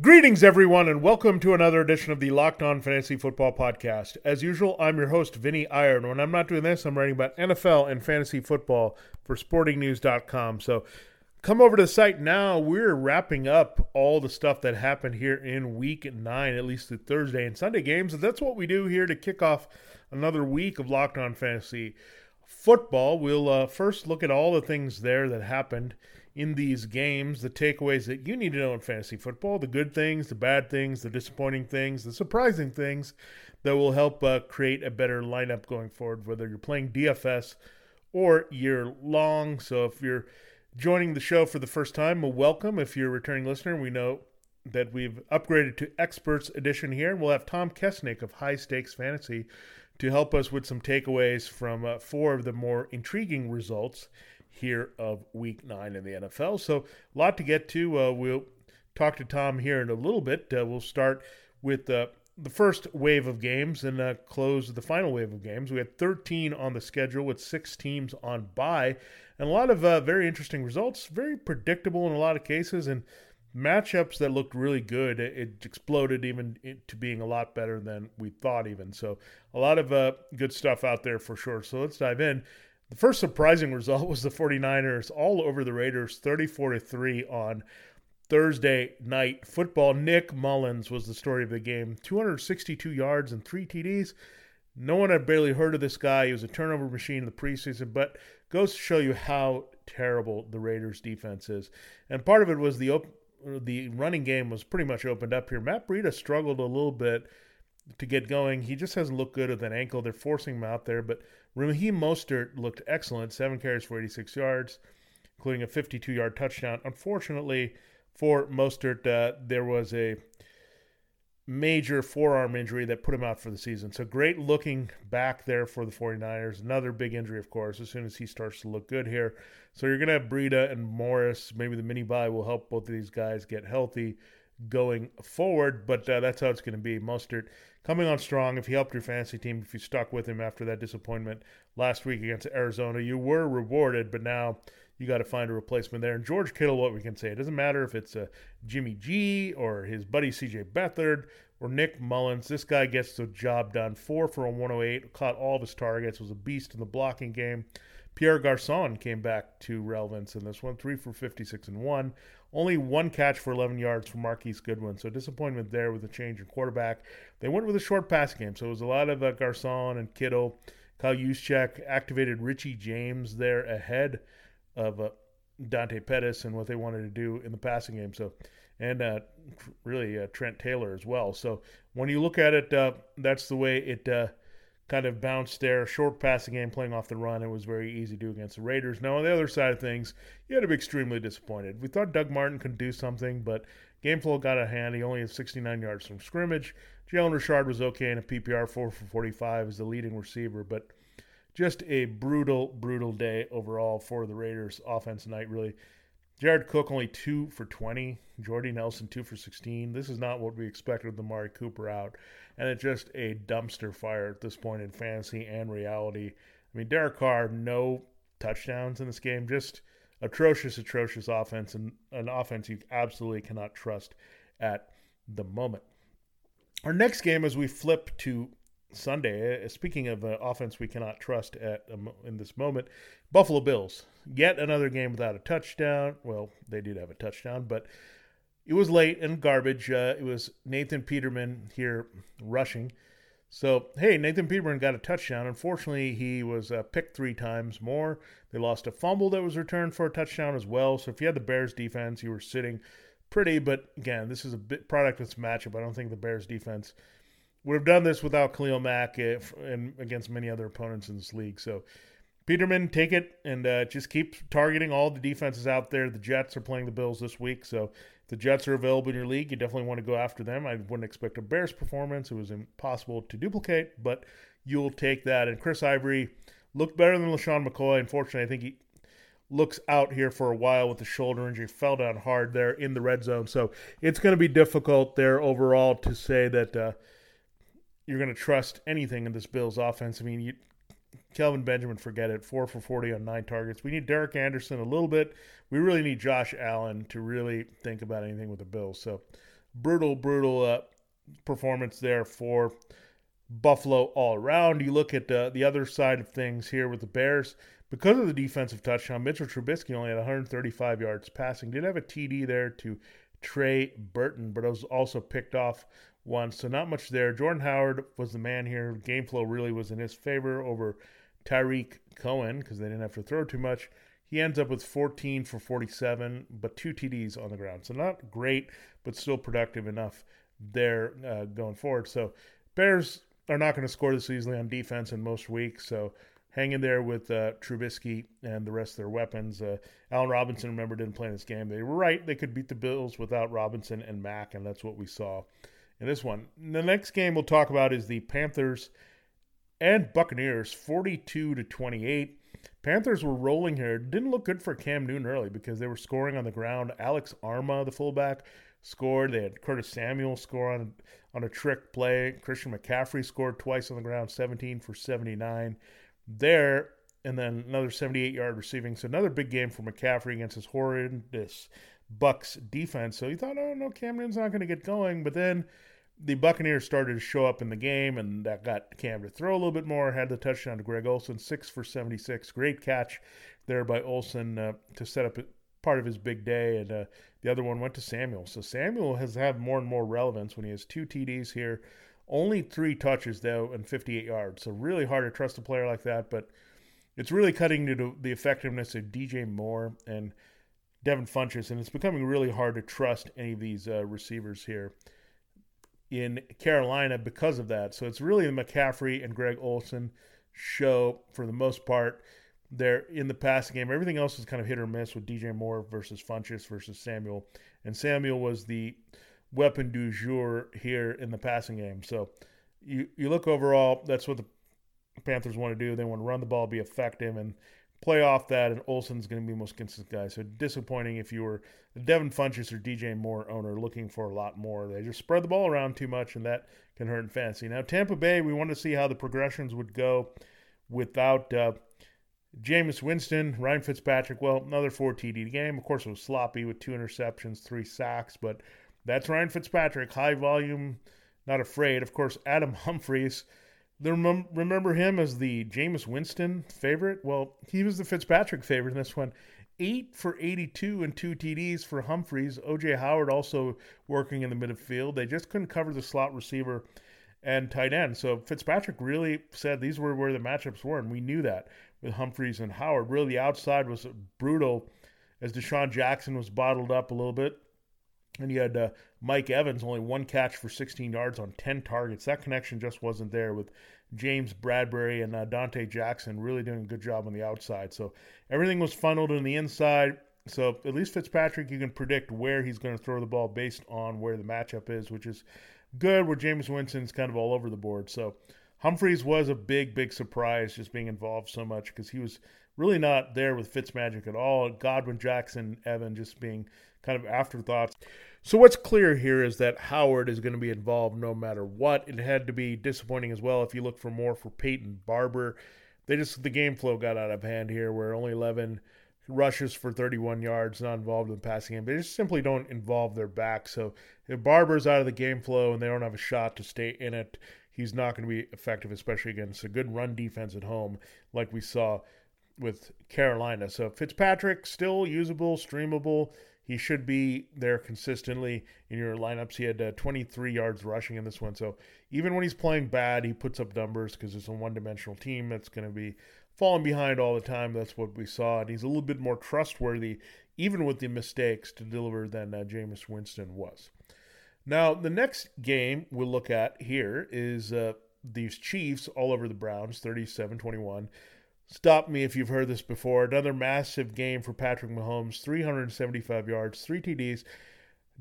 Greetings, everyone, and welcome to another edition of the Locked On Fantasy Football Podcast. As usual, I'm your host, Vinnie Iyer. When I'm not doing this, I'm writing about NFL and fantasy football for sportingnews.com. So come over to the site now. We're wrapping up all the stuff that happened here in week nine, at least the Thursday and Sunday games. And that's what we do here to kick off another week of Locked On Fantasy Football. We'll uh, first look at all the things there that happened in these games, the takeaways that you need to know in fantasy football, the good things, the bad things, the disappointing things, the surprising things that will help uh, create a better lineup going forward, whether you're playing DFS or year long. So if you're joining the show for the first time, well, welcome. If you're a returning listener, we know that we've upgraded to Experts Edition here, and we'll have Tom Kessenich of High Stakes Fantasy to help us with some takeaways from uh, four of the more intriguing results here of week nine in the NFL. So, a lot to get to. Uh, we'll talk to Tom here in a little bit. Uh, we'll start with uh, the first wave of games and uh, close the final wave of games. We had 13 on the schedule with six teams on bye, and a lot of uh, very interesting results, very predictable in a lot of cases, and matchups that looked really good. It exploded even to being a lot better than we thought, even. So, a lot of uh, good stuff out there for sure. So, let's dive in. The first surprising result was the 49ers all over the Raiders 34 to 3 on Thursday night football. Nick Mullens was the story of the game. 262 yards and 3 TDs. No one had barely heard of this guy. He was a turnover machine in the preseason, but goes to show you how terrible the Raiders defense is. And part of it was the op- the running game was pretty much opened up here. Matt Breida struggled a little bit to get going. He just hasn't looked good with an ankle. They're forcing him out there, but Raheem Mostert looked excellent, seven carries for 86 yards, including a 52 yard touchdown. Unfortunately for Mostert, uh, there was a major forearm injury that put him out for the season. So great looking back there for the 49ers. Another big injury, of course, as soon as he starts to look good here. So you're going to have Breida and Morris. Maybe the mini bye will help both of these guys get healthy going forward, but uh, that's how it's going to be. Mostert coming on strong. If he helped your fantasy team, if you stuck with him after that disappointment last week against Arizona, you were rewarded, but now you got to find a replacement there. And George Kittle, what we can say, it doesn't matter if it's a uh, Jimmy G or his buddy CJ Beathard or Nick Mullens. This guy gets the job done. Four for a 108, caught all of his targets, was a beast in the blocking game. Pierre Garcon came back to relevance in this one, three for 56 and one. Only one catch for 11 yards for Marquise Goodwin. So disappointment there with the change in quarterback. They went with a short pass game. So it was a lot of uh, Garcon and Kittle. Kyle Juszczyk activated Richie James there ahead of uh, Dante Pettis and what they wanted to do in the passing game. So, and uh, really uh, Trent Taylor as well. So when you look at it, uh, that's the way it uh, kind of bounced there. Short passing game, playing off the run. It was very easy to do against the Raiders. Now, on the other side of things, you had to be extremely disappointed. We thought Doug Martin could do something, but game flow got a hand. He only had 69 yards from scrimmage. Jalen Richard was okay in a PPR, 4 for 45 as the leading receiver, but just a brutal, brutal day overall for the Raiders offense tonight, really. Jared Cook only two for 20. Jordy Nelson two for 16. This is not what we expected with Amari Cooper out and it's just a dumpster fire at this point in fantasy and reality. I mean, Derek Carr, no touchdowns in this game, just atrocious, atrocious offense and an offense you absolutely cannot trust at the moment. Our next game, as we flip to Sunday, uh, speaking of uh, offense we cannot trust at um, in this moment, Buffalo Bills. Yet another game without a touchdown. Well, they did have a touchdown, but it was late and garbage. Uh, it was Nathan Peterman here rushing. So, hey, Nathan Peterman got a touchdown. Unfortunately, he was uh, picked three times more. They lost a fumble that was returned for a touchdown as well. So, if you had the Bears defense, you were sitting pretty. But again, this is a bit product of this matchup. I don't think the Bears defense would have done this without Khalil Mack if, and against many other opponents in this league. So, Peterman, take it and uh, just keep targeting all the defenses out there. The Jets are playing the Bills this week, so the Jets are available in your league, you definitely want to go after them. I wouldn't expect a Bears performance; it was impossible to duplicate, but you'll take that. And Chris Ivory looked better than LeSean McCoy. Unfortunately, I think he looks out here for a while with the shoulder injury. Fell down hard there in the red zone, so it's going to be difficult there overall to say that. Uh, you're going to trust anything in this Bills offense. I mean, you, Kelvin Benjamin, forget it. Four for 40 on nine targets. We need Derek Anderson a little bit. We really need Josh Allen to really think about anything with the Bills. So, brutal, brutal uh, performance there for Buffalo all around. You look at uh, the other side of things here with the Bears. Because of the defensive touchdown, Mitchell Trubisky only had 135 yards passing. Did have a TD there to Trey Burton, but it was also picked off once. So not much there. Jordan Howard was the man here. Game flow really was in his favor over Tarik Cohen because they didn't have to throw too much. He ends up with 14 for 47, but two TDs on the ground. So not great, but still productive enough there uh, going forward. So Bears are not going to score this easily on defense in most weeks. So hang in there with uh, Trubisky and the rest of their weapons. Uh, Allen Robinson, remember, didn't play in this game. They were right. They could beat the Bills without Robinson and Mack, and that's what we saw in this one. The next game we'll talk about is the Panthers and Buccaneers, 42 to 28. Panthers were rolling here. Didn't look good for Cam Newton early because they were scoring on the ground. Alex Armah, the fullback, scored. They had Curtis Samuel score on on a trick play. Christian McCaffrey scored twice on the ground, 17 for 79 there, and then another 78 yard receiving. So another big game for McCaffrey against his horrendous Bucks defense. So you thought, oh no, Cam Newton's not going to get going, but then the Buccaneers started to show up in the game, and that got Cam to throw a little bit more. Had the touchdown to Greg Olsen, six for 76. Great catch there by Olsen uh, to set up part of his big day, and uh, the other one went to Samuel. So Samuel has had more and more relevance when he has two TDs here, only three touches though, and 58 yards. So really hard to trust a player like that, but it's really cutting to the effectiveness of DJ Moore and Devin Funchess, and it's becoming really hard to trust any of these uh, receivers here in Carolina because of that. So it's really the McCaffrey and Greg Olsen show for the most part. They're in the passing game. Everything else is kind of hit or miss with DJ Moore versus Funchess versus Samuel. And Samuel was the weapon du jour here in the passing game. So you, you look overall, that's what the Panthers want to do. They want to run the ball, be effective, and play off that, and Olsen's going to be the most consistent guy. So disappointing if you were the Devin Funchess or DJ Moore owner looking for a lot more. They just spread the ball around too much, and that can hurt in fantasy. Now, Tampa Bay, we want to see how the progressions would go without uh, Jameis Winston, Ryan Fitzpatrick. Well, another four TD game. Of course, it was sloppy with two interceptions, three sacks, but that's Ryan Fitzpatrick, high volume, not afraid. Of course, Adam Humphries – remember him as the Jameis Winston favorite? Well, he was the Fitzpatrick favorite in this one. Eight for 82 and two TDs for Humphries. OJ Howard also working in the midfield. They just couldn't cover the slot receiver and tight end. So Fitzpatrick really said these were where the matchups were, and we knew that with Humphries and Howard. Really, the outside was brutal as DeSean Jackson was bottled up a little bit. And you had uh, Mike Evans, only one catch for 16 yards on 10 targets. That connection just wasn't there with James Bradberry and uh, Donte Jackson really doing a good job on the outside. So everything was funneled in the inside. So at least Fitzpatrick, you can predict where he's going to throw the ball based on where the matchup is, which is good. Where Jameis Winston's kind of all over the board. So Humphries was a big, big surprise just being involved so much because he was really not there with Fitzmagic at all. Godwin, Jackson, Evan just being kind of afterthoughts. So what's clear here is that Howard is going to be involved no matter what. It had to be disappointing as well if you look for more for Peyton Barber. They just the game flow got out of hand here, where only 11 rushes for 31 yards, not involved in the passing game. They just simply don't involve their back. So if Barber's out of the game flow and they don't have a shot to stay in it, he's not going to be effective, especially against a good run defense at home, like we saw with Carolina. So Fitzpatrick still usable, streamable. He should be there consistently in your lineups. He had uh, 23 yards rushing in this one. So even when he's playing bad, he puts up numbers because it's a one dimensional team that's going to be falling behind all the time. That's what we saw. And he's a little bit more trustworthy, even with the mistakes, to deliver than uh, Jameis Winston was. Now, the next game we'll look at here is uh, these Chiefs all over the Browns, 37 21. Stop me if you've heard this before. Another massive game for Patrick Mahomes, 375 yards, three TDs.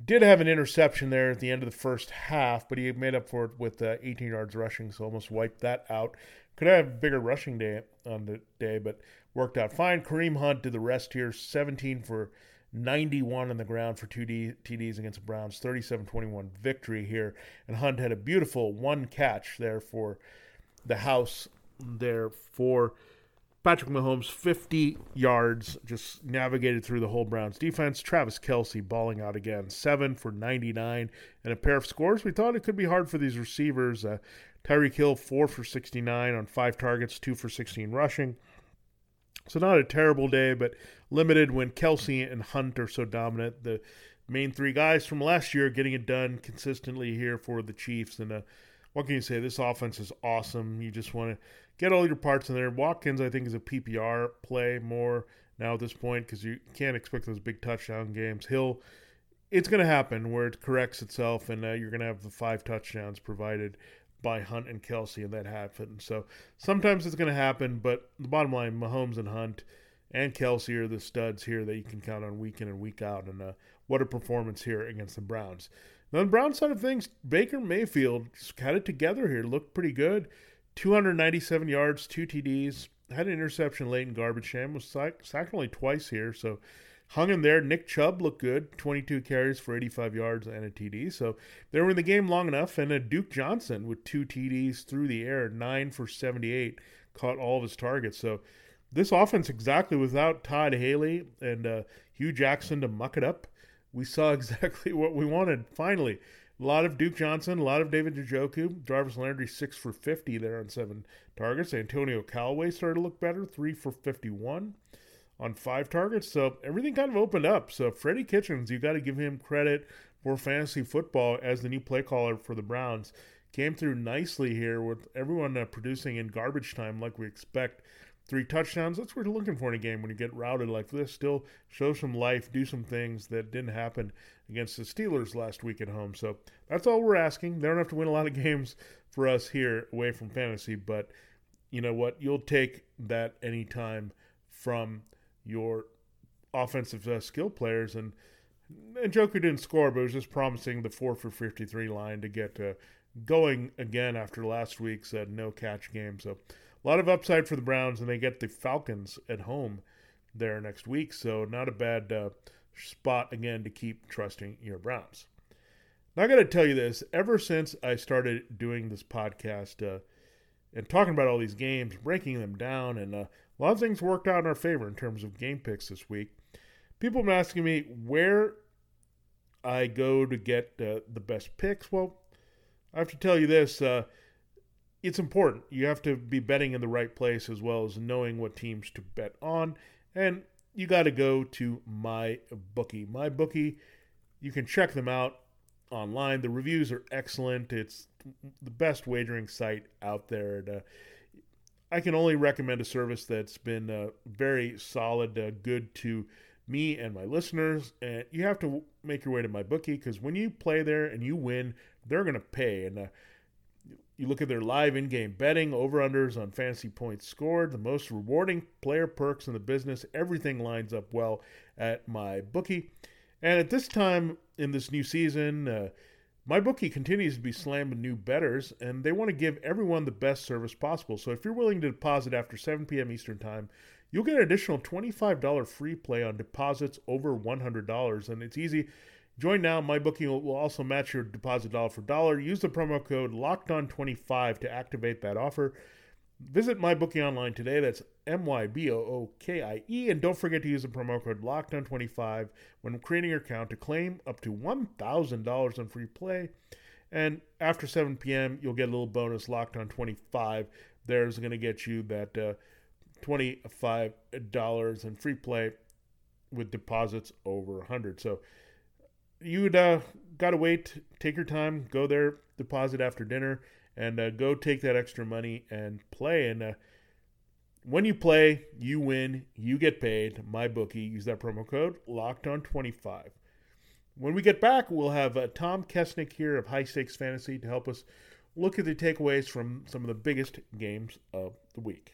Did have an interception there at the end of the first half, but he made up for it with uh, 18 yards rushing, so almost wiped that out. Could have a bigger rushing day on the day, but worked out fine. Kareem Hunt did the rest here, 17 for 91 on the ground for two D, TDs against the Browns, 37-21 victory here. And Hunt had a beautiful one catch there for the house there for Patrick Mahomes, 50 yards, just navigated through the whole Browns defense. Travis Kelce balling out again, 7 for 99, and a pair of scores. We thought it could be hard for these receivers. Uh, Tyreek Hill, 4 for 69 on 5 targets, 2 for 16 rushing. So not a terrible day, but limited when Kelce and Hunt are so dominant. The main three guys from last year getting it done consistently here for the Chiefs. And uh, what can you say? This offense is awesome. You just want to get all your parts in there. Watkins, I think, is a PPR play more now at this point because you can't expect those big touchdown games. Hill, it's going to happen where it corrects itself, and uh, you're going to have the five touchdowns provided by Hunt and Kelce, and that happened. So sometimes it's going to happen, but the bottom line, Mahomes and Hunt and Kelce are the studs here that you can count on week in and week out. And uh, what a performance here against the Browns. Now, on the Brown side of things, Baker Mayfield had it together here, looked pretty good. 297 yards, two TDs, had an interception late in garbage time, was sacked only twice here, so hung in there. Nick Chubb looked good, 22 carries for 85 yards and a TD. So they were in the game long enough. And a Duke Johnson with two TDs through the air, nine for 78, caught all of his targets. So this offense exactly without Todd Haley and uh, Hue Jackson to muck it up. We saw exactly what we wanted. Finally, a lot of Duke Johnson, a lot of David Njoku. Jarvis Landry six for 50 there on seven targets. Antonio Callaway started to look better, three for 51 on five targets. So everything kind of opened up. So Freddie Kitchens, you got to give him credit for fantasy football as the new play caller for the Browns. Came through nicely here with everyone uh, producing in garbage time like we expect. Three touchdowns. That's what you're looking for in a game when you get routed like this. Still show some life, do some things that didn't happen against the Steelers last week at home. So that's all we're asking. They don't have to win a lot of games for us here away from fantasy, but you know what? You'll take that anytime from your offensive uh, skill players. And, Njoku didn't score, but was just promising the 4 for 53 line to get uh, going again after last week's uh, no catch game. So a lot of upside for the Browns, and they get the Falcons at home there next week. So not a bad uh, spot again to keep trusting your Browns. Now I got to tell you this: ever since I started doing this podcast uh, and talking about all these games, breaking them down, and uh, a lot of things worked out in our favor in terms of game picks this week. People have been asking me where I go to get uh, the best picks. Well, I have to tell you this. Uh, it's important. You have to be betting in the right place as well as knowing what teams to bet on. And you got to go to my bookie. My bookie, you can check them out online. The reviews are excellent. It's the best wagering site out there. And, uh, I can only recommend a service that's been uh, very solid, uh, good to me and my listeners. And you have to make your way to my bookie because when you play there and you win, they're going to pay. And uh, you look at their live in game betting, over unders on fantasy points scored, the most rewarding player perks in the business. Everything lines up well at my bookie. And at this time in this new season, uh, my bookie continues to be slamming new betters, and they want to give everyone the best service possible. So if you're willing to deposit after 7 p.m. Eastern Time, you'll get an additional $25 free play on deposits over $100. And it's easy. Join now. My bookie will also match your deposit dollar for dollar. Use the promo code LOCKEDON25 to activate that offer. Visit MyBookie online today. That's M Y B O O K I E. And don't forget to use the promo code LOCKDOWN25 when creating your account to claim up to $1,000 in free play. And after 7 p.m., you'll get a little bonus locked on 25. There's going to get you that uh, $25 in free play with deposits over 100 So you'd uh, got to wait, take your time, go there, deposit after dinner, and uh, go take that extra money and play. And uh, when you play, you win, you get paid. My bookie, use that promo code locked on 25. When we get back, we'll have uh, Tom Kessenich here of High Stakes Fantasy to help us look at the takeaways from some of the biggest games of the week.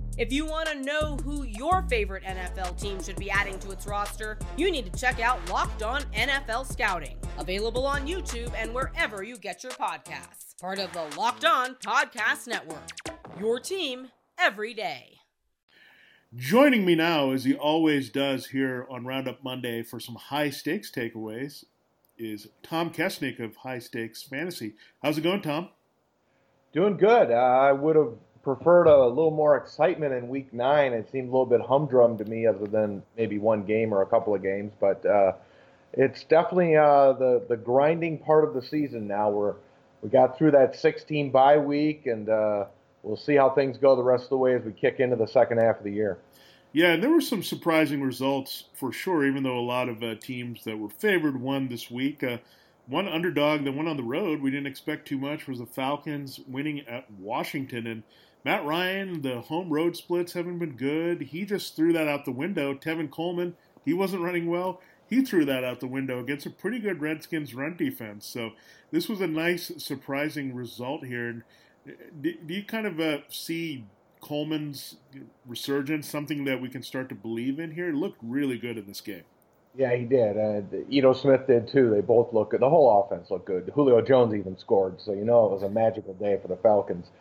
If you want to know who your favorite NFL team should be adding to its roster, you need to check out Locked On NFL Scouting, available on YouTube and wherever you get your podcasts. Part of the Locked On Podcast Network. Your team every day. Joining me now, as he always does here on Roundup Monday for some high stakes takeaways, is Tom Kessenich of High Stakes Fantasy. How's it going, Tom? Doing good. Uh, I would have preferred a little more excitement in week nine. It seemed a little bit humdrum to me, other than maybe one game or a couple of games. But uh, it's definitely uh, the the grinding part of the season now. We're we got through that 16 bye week, and uh, we'll see how things go the rest of the way as we kick into the second half of the year. Yeah, and there were some surprising results for sure. Even though a lot of uh, teams that were favored won this week. Uh, one underdog that went on the road, we didn't expect too much, was the Falcons winning at Washington. And Matt Ryan, the home road splits haven't been good. He just threw that out the window. Tevin Coleman, he wasn't running well. He threw that out the window against a pretty good Redskins run defense. So this was a nice, surprising result here. Do, do you kind of uh, see Coleman's resurgence something that we can start to believe in here? It looked really good in this game. Yeah, he did. Uh, Ito Smith did too. They both look good. The whole offense looked good. Julio Jones even scored, so you know it was a magical day for the Falcons.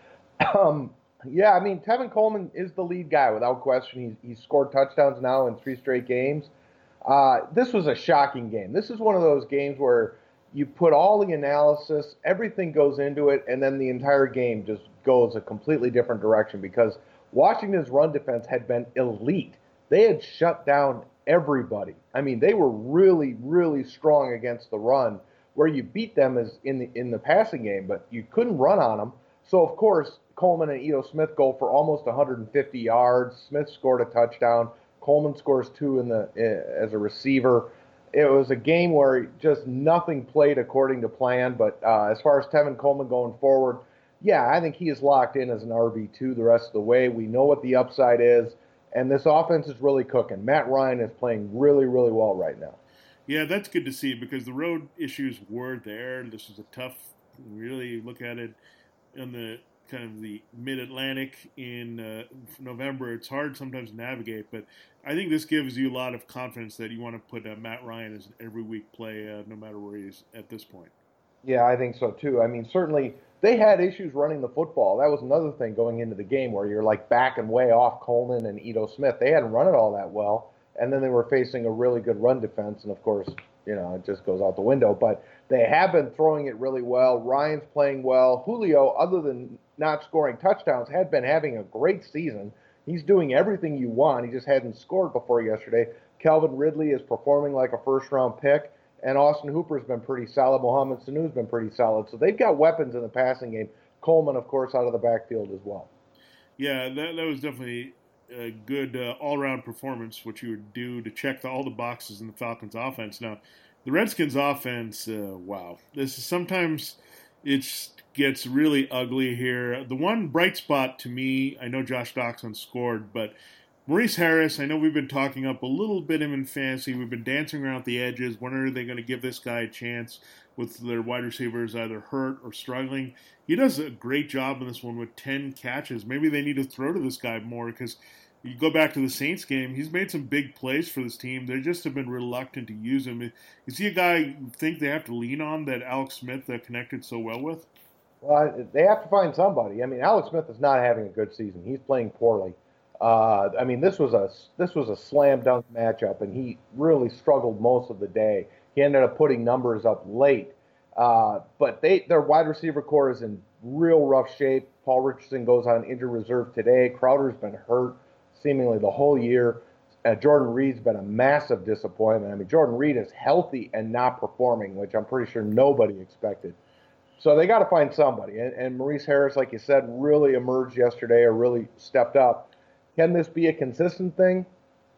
Um, yeah, I mean, Tevin Coleman is the lead guy without question. He's, he's scored touchdowns now in three straight games. Uh, this was a shocking game. This is one of those games where you put all the analysis, everything goes into it, and then the entire game just goes a completely different direction because Washington's run defense had been elite. They had shut down everybody. I mean, they were really, really strong against the run. Where you beat them is in the in the passing game, but you couldn't run on them. So of course, Coleman and Ito Smith go for almost 150 yards. Smith scored a touchdown. Coleman scores two in the eh, as a receiver. It was a game where just nothing played according to plan. But uh, as far as Tevin Coleman going forward, yeah, I think he is locked in as an RB two the rest of the way. We know what the upside is, and this offense is really cooking. Matt Ryan is playing really, really well right now. Yeah, that's good to see because the road issues were there. This was a tough, really look at it in the kind of the mid Atlantic in uh, November, it's hard sometimes to navigate. But I think this gives you a lot of confidence that you want to put uh, Matt Ryan as an every week play, uh, no matter where he is at this point. Yeah, I think so too. I mean, certainly they had issues running the football. That was another thing going into the game where you're like backing way off Coleman and Ito Smith. They hadn't run it all that well, and then they were facing a really good run defense, and of course, you know, it just goes out the window. But they have been throwing it really well. Ryan's playing well. Julio, other than not scoring touchdowns, had been having a great season. He's doing everything you want. He just hadn't scored before yesterday. Calvin Ridley is performing like a first round pick, and Austin Hooper's been pretty solid. Mohamed Sanu's been pretty solid. So they've got weapons in the passing game. Coleman, of course, out of the backfield as well. Yeah, that, that was definitely a good uh, all around performance, which you would do to check the, all the boxes in the Falcons' offense. Now, the Redskins' offense, uh, wow, this is sometimes it gets really ugly here. The one bright spot to me, I know Josh Doctson scored, but Maurice Harris, I know we've been talking up a little bit him in fantasy. We've been dancing around the edges. When are they going to give this guy a chance with their wide receivers either hurt or struggling? He does a great job in this one with 10 catches. Maybe they need to throw to this guy more because you go back to the Saints game, he's made some big plays for this team. They just have been reluctant to use him. Is he a guy you think they have to lean on that Alex Smith that connected so well with? Well, they have to find somebody. I mean, Alex Smith is not having a good season. He's playing poorly. Uh, I mean, this was a this was a slam dunk matchup, and he really struggled most of the day. He ended up putting numbers up late, uh, but they their wide receiver corps is in real rough shape. Paul Richardson goes on injured reserve today. Crowder's been hurt seemingly the whole year. Uh, Jordan Reed's been a massive disappointment. I mean, Jordan Reed is healthy and not performing, which I'm pretty sure nobody expected. So they got to find somebody. And, and Maurice Harris, like you said, really emerged yesterday or really stepped up. Can this be a consistent thing?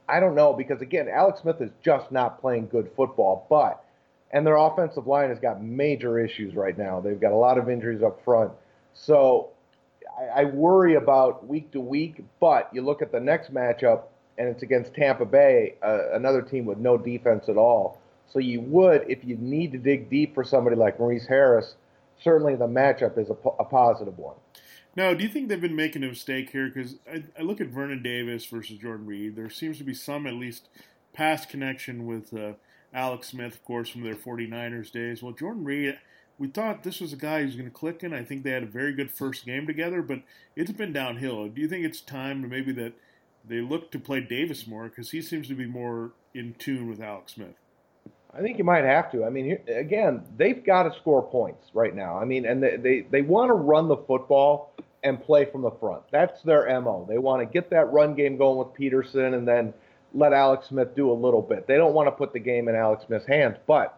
I don't know because again, Alex Smith is just not playing good football. But and their offensive line has got major issues right now. They've got a lot of injuries up front. So I, I worry about week to week. But you look at the next matchup, and it's against Tampa Bay, uh, another team with no defense at all. So you would, if you need to dig deep for somebody like Maurice Harris, certainly the matchup is a, a positive one. Now, do you think they've been making a mistake here? Because I, I, look at Vernon Davis versus Jordan Reed. There seems to be some, at least, past connection with uh, Alex Smith, of course, from their 49ers days. Well, Jordan Reed, we thought this was a guy who's going to click in. I think they had a very good first game together, but it's been downhill. Do you think it's time maybe that they look to play Davis more because he seems to be more in tune with Alex Smith? I think you might have to. I mean, again, they've got to score points right now. I mean, and they, they, they want to run the football and play from the front. That's their MO. They want to get that run game going with Peterson and then let Alex Smith do a little bit. They don't want to put the game in Alex Smith's hands. But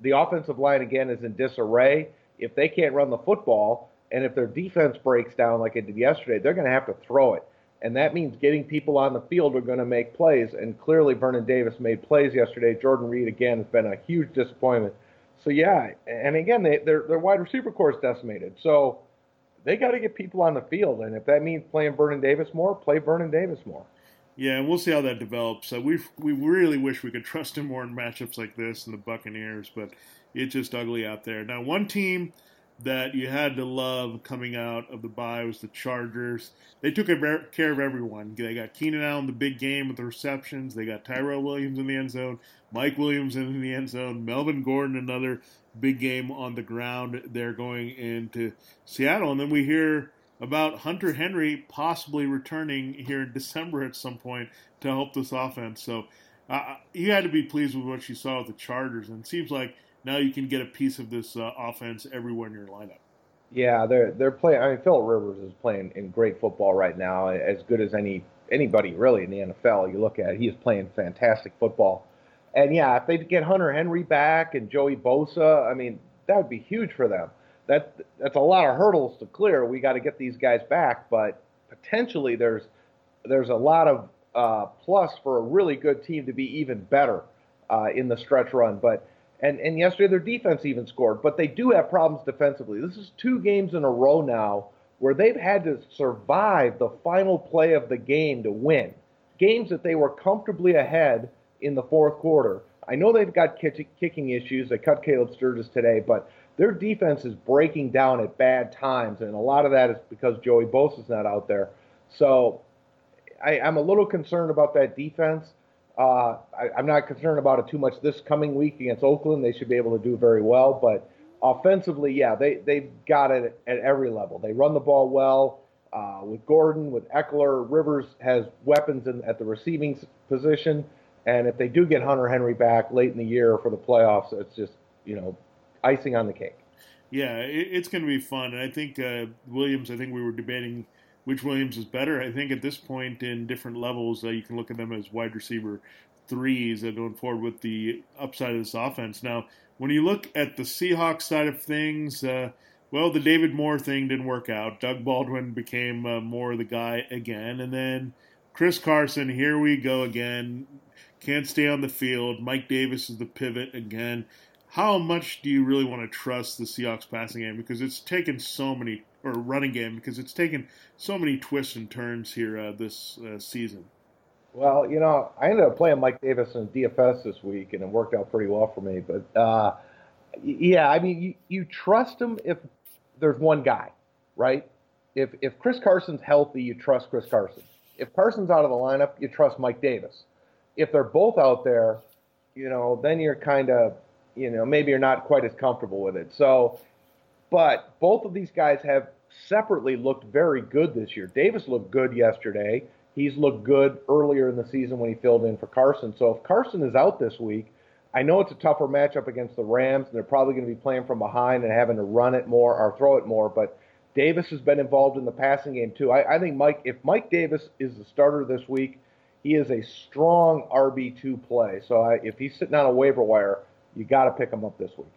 the offensive line, again, is in disarray. If they can't run the football and if their defense breaks down like it did yesterday, they're going to have to throw it and that means getting people on the field are going to make plays. And clearly, Vernon Davis made plays yesterday. Jordan Reed again has been a huge disappointment. So yeah, and again, they, their their wide receiver corps is decimated. So they got to get people on the field, and if that means playing Vernon Davis more, play Vernon Davis more. Yeah, and we'll see how that develops. Uh, we we really wish we could trust him more in matchups like this and the Buccaneers, but it's just ugly out there. Now, one team that you had to love coming out of the bye was the Chargers. They took care of everyone. They got Keenan Allen the big game with the receptions. They got Tyrell Williams in the end zone, Mike Williams in the end zone, Melvin Gordon another big game on the ground. They're going into Seattle, and then we hear about Hunter Henry possibly returning here in December at some point to help this offense. So uh, you had to be pleased with what you saw with the Chargers, and it seems like now you can get a piece of this uh, offense everywhere in your lineup. Yeah, they're they're playing. I mean, Philip Rivers is playing in great football right now, as good as any anybody really in the NFL. You look at it, he is playing fantastic football. And yeah, if they get Hunter Henry back and Joey Bosa, I mean, that would be huge for them. That that's a lot of hurdles to clear. We got to get these guys back, but potentially there's there's a lot of uh, plus for a really good team to be even better uh, in the stretch run. But and, and yesterday their defense even scored, but they do have problems defensively. This is two games in a row now where they've had to survive the final play of the game to win. Games that they were comfortably ahead in the fourth quarter. I know they've got kicking issues. They cut Caleb Sturgis today, but their defense is breaking down at bad times, and a lot of that is because Joey Bosa's not out there. So I, I'm a little concerned about that defense. Uh, I, am not concerned about it too much this coming week against Oakland. They should be able to do very well. But offensively, yeah, they, they've got it at every level. They run the ball well uh, with Gordon, with Ekeler. Rivers has weapons in, at the receiving position. And if they do get Hunter Henry back late in the year for the playoffs, it's just, you know, icing on the cake. Yeah, it, it's going to be fun. And I think uh, Williams, I think we were debating – which Williams is better. I think at this point in different levels, uh, you can look at them as wide receiver threes uh, going forward with the upside of this offense. Now, when you look at the Seahawks side of things, uh, well, the David Moore thing didn't work out. Doug Baldwin became uh, more the guy again, and then Chris Carson, here we go again. Can't stay on the field. Mike Davis is the pivot again. How much do you really want to trust the Seahawks passing game? Because it's taken so many or running game because it's taken so many twists and turns here uh, this uh, season. Well, you know, I ended up playing Mike Davis in DFS this week, and it worked out pretty well for me. But uh, yeah, I mean, you, you trust him if there's one guy, right? If if Chris Carson's healthy, you trust Chris Carson. If Carson's out of the lineup, you trust Mike Davis. If they're both out there, you know, then you're kind of, you know, maybe you're not quite as comfortable with it. So, but both of these guys have separately looked very good this year. Davis looked good yesterday. He's looked good earlier in the season when he filled in for Carson. So if Carson is out this week, I know it's a tougher matchup against the Rams, and they're probably going to be playing from behind and having to run it more or throw it more. But Davis has been involved in the passing game too. I, I think Mike, if Mike Davis is the starter this week, he is a strong RB two play. So I, if he's sitting on a waiver wire, you got to pick them up this week.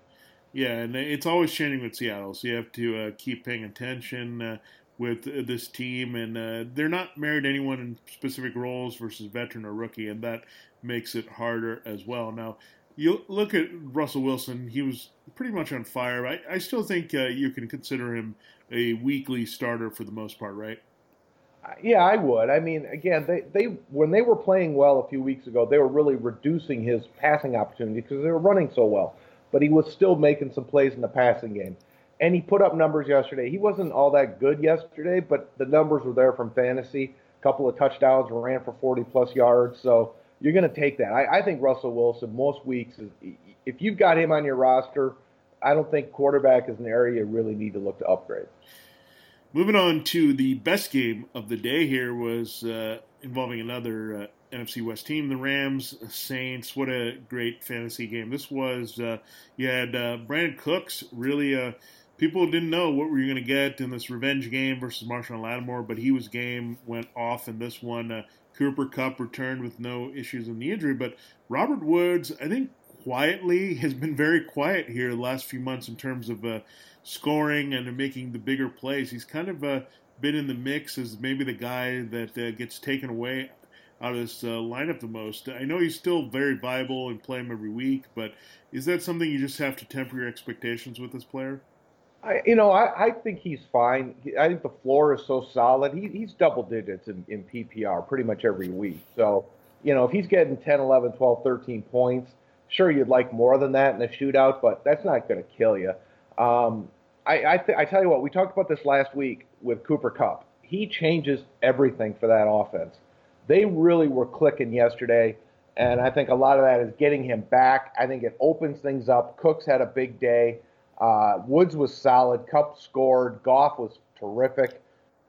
Yeah, and it's always changing with Seattle, so you have to uh, keep paying attention uh, with uh, this team. And uh, they're not married to anyone in specific roles versus veteran or rookie, and that makes it harder as well. Now, you look at Russell Wilson; he was pretty much on fire. I, I still think uh, you can consider him a weekly starter for the most part, right? Yeah, I would. I mean, again, they, they when they were playing well a few weeks ago, they were really reducing his passing opportunity because they were running so well but he was still making some plays in the passing game. And he put up numbers yesterday. He wasn't all that good yesterday, but the numbers were there from fantasy. A couple of touchdowns, ran for 40 plus yards. So you're going to take that. I, I think Russell Wilson, most weeks, if you've got him on your roster, I don't think quarterback is an area you really need to look to upgrade. Moving on to the best game of the day here was uh, involving another uh, NFC West team, the Rams, Saints. What a great fantasy game this was. Uh, you had uh, Brandin Cooks. Really, uh, people didn't know what we were going to get in this revenge game versus Marshon Lattimore, but he was game, went off in this one. Uh, Cooper Kupp returned with no issues in the injury, but Robert Woods, I think, quietly has been very quiet here the last few months in terms of scoring and making the bigger plays. He's kind of uh, been in the mix as maybe the guy that gets taken away out of this uh, lineup the most. I know he's still very viable and play him every week, but is that something you just have to temper your expectations with this player? I, you know, I, I think he's fine. I think the floor is so solid. He, he's double digits in, in PPR pretty much every week. So, you know, if he's getting 10, 11, 12, 13 points, sure, you'd like more than that in a shootout, but that's not going to kill you. Um, I, I, th- I tell you what, we talked about this last week with Cooper Kupp. He changes everything for that offense they really were clicking yesterday. And I think a lot of that is getting him back. I think it opens things up. Cooks had a big day. Uh, Woods was solid. Kupp scored. Goff was terrific.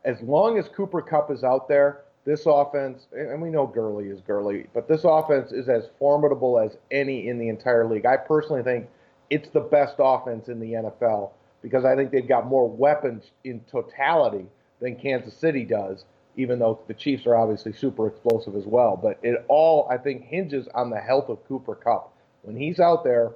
As long as Cooper Kupp is out there, this offense, and we know Gurley is Gurley, but this offense is as formidable as any in the entire league. I personally think it's the best offense in the NFL because I think they've got more weapons in totality than Kansas City does even though the Chiefs are obviously super explosive as well. But it all, I think, hinges on the health of Cooper Kupp. When he's out there,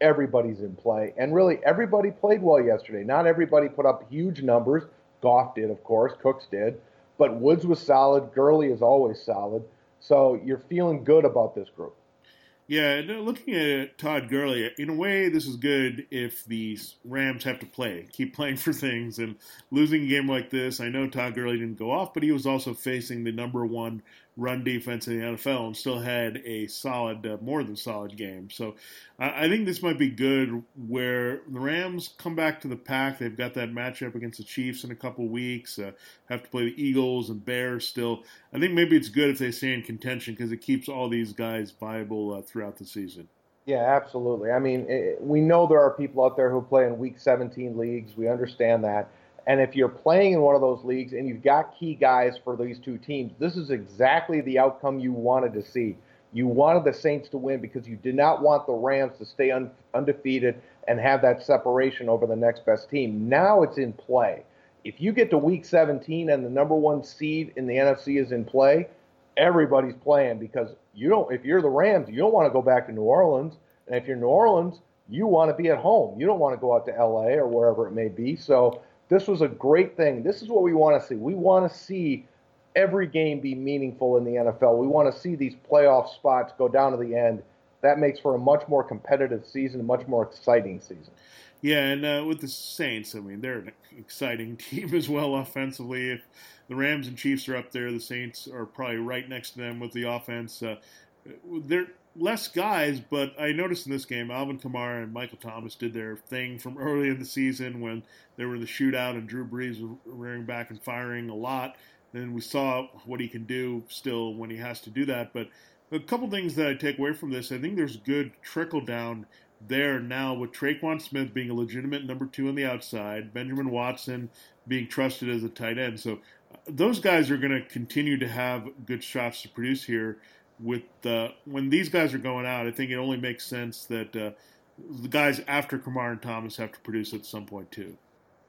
everybody's in play. And really, everybody played well yesterday. Not everybody put up huge numbers. Goff did, of course. Cooks did. But Woods was solid. Gurley is always solid. So you're feeling good about this group. Yeah, uh, looking at Todd Gurley, in a way, this is good if the Rams have to play, keep playing for things, and losing a game like this. I know Todd Gurley didn't go off, but he was also facing the number one run defense in the NFL and still had a solid, uh, more than solid game. So I, I think this might be good where the Rams come back to the pack. They've got that matchup against the Chiefs in a couple weeks, uh, have to play the Eagles and Bears still. I think maybe it's good if they stay in contention because it keeps all these guys viable uh, throughout the season. Yeah, absolutely. I mean, it, we know there are people out there who play in Week 17 leagues. We understand that. And if you're playing in one of those leagues and you've got key guys for these two teams, this is exactly the outcome you wanted to see. You wanted the Saints to win because you did not want the Rams to stay un- undefeated and have that separation over the next best team. Now it's in play. If you get to week 17 and the number one seed in the NFC is in play, everybody's playing because you don't. If you're the Rams, you don't want to go back to New Orleans, and if you're New Orleans, you want to be at home. You don't want to go out to LA or wherever it may be. So this was a great thing. This is what we want to see. We want to see every game be meaningful in the NFL. We want to see these playoff spots go down to the end. That makes for a much more competitive season, a much more exciting season. Yeah, and uh, with the Saints, I mean, they're an exciting team as well offensively. If the Rams and Chiefs are up there, the Saints are probably right next to them with the offense. Uh, they're less guys, but I noticed in this game, Alvin Kamara and Michael Thomas did their thing from early in the season when they were in the shootout and Drew Brees was rearing back and firing a lot. Then we saw what he can do still when he has to do that. But a couple things that I take away from this, I think there's good trickle down there now with Tre'Quan Smith being a legitimate number two on the outside, Benjamin Watson being trusted as a tight end. So uh, those guys are going to continue to have good shots to produce here. With uh, when these guys are going out, I think it only makes sense that uh, the guys after Kamar and Thomas have to produce at some point too.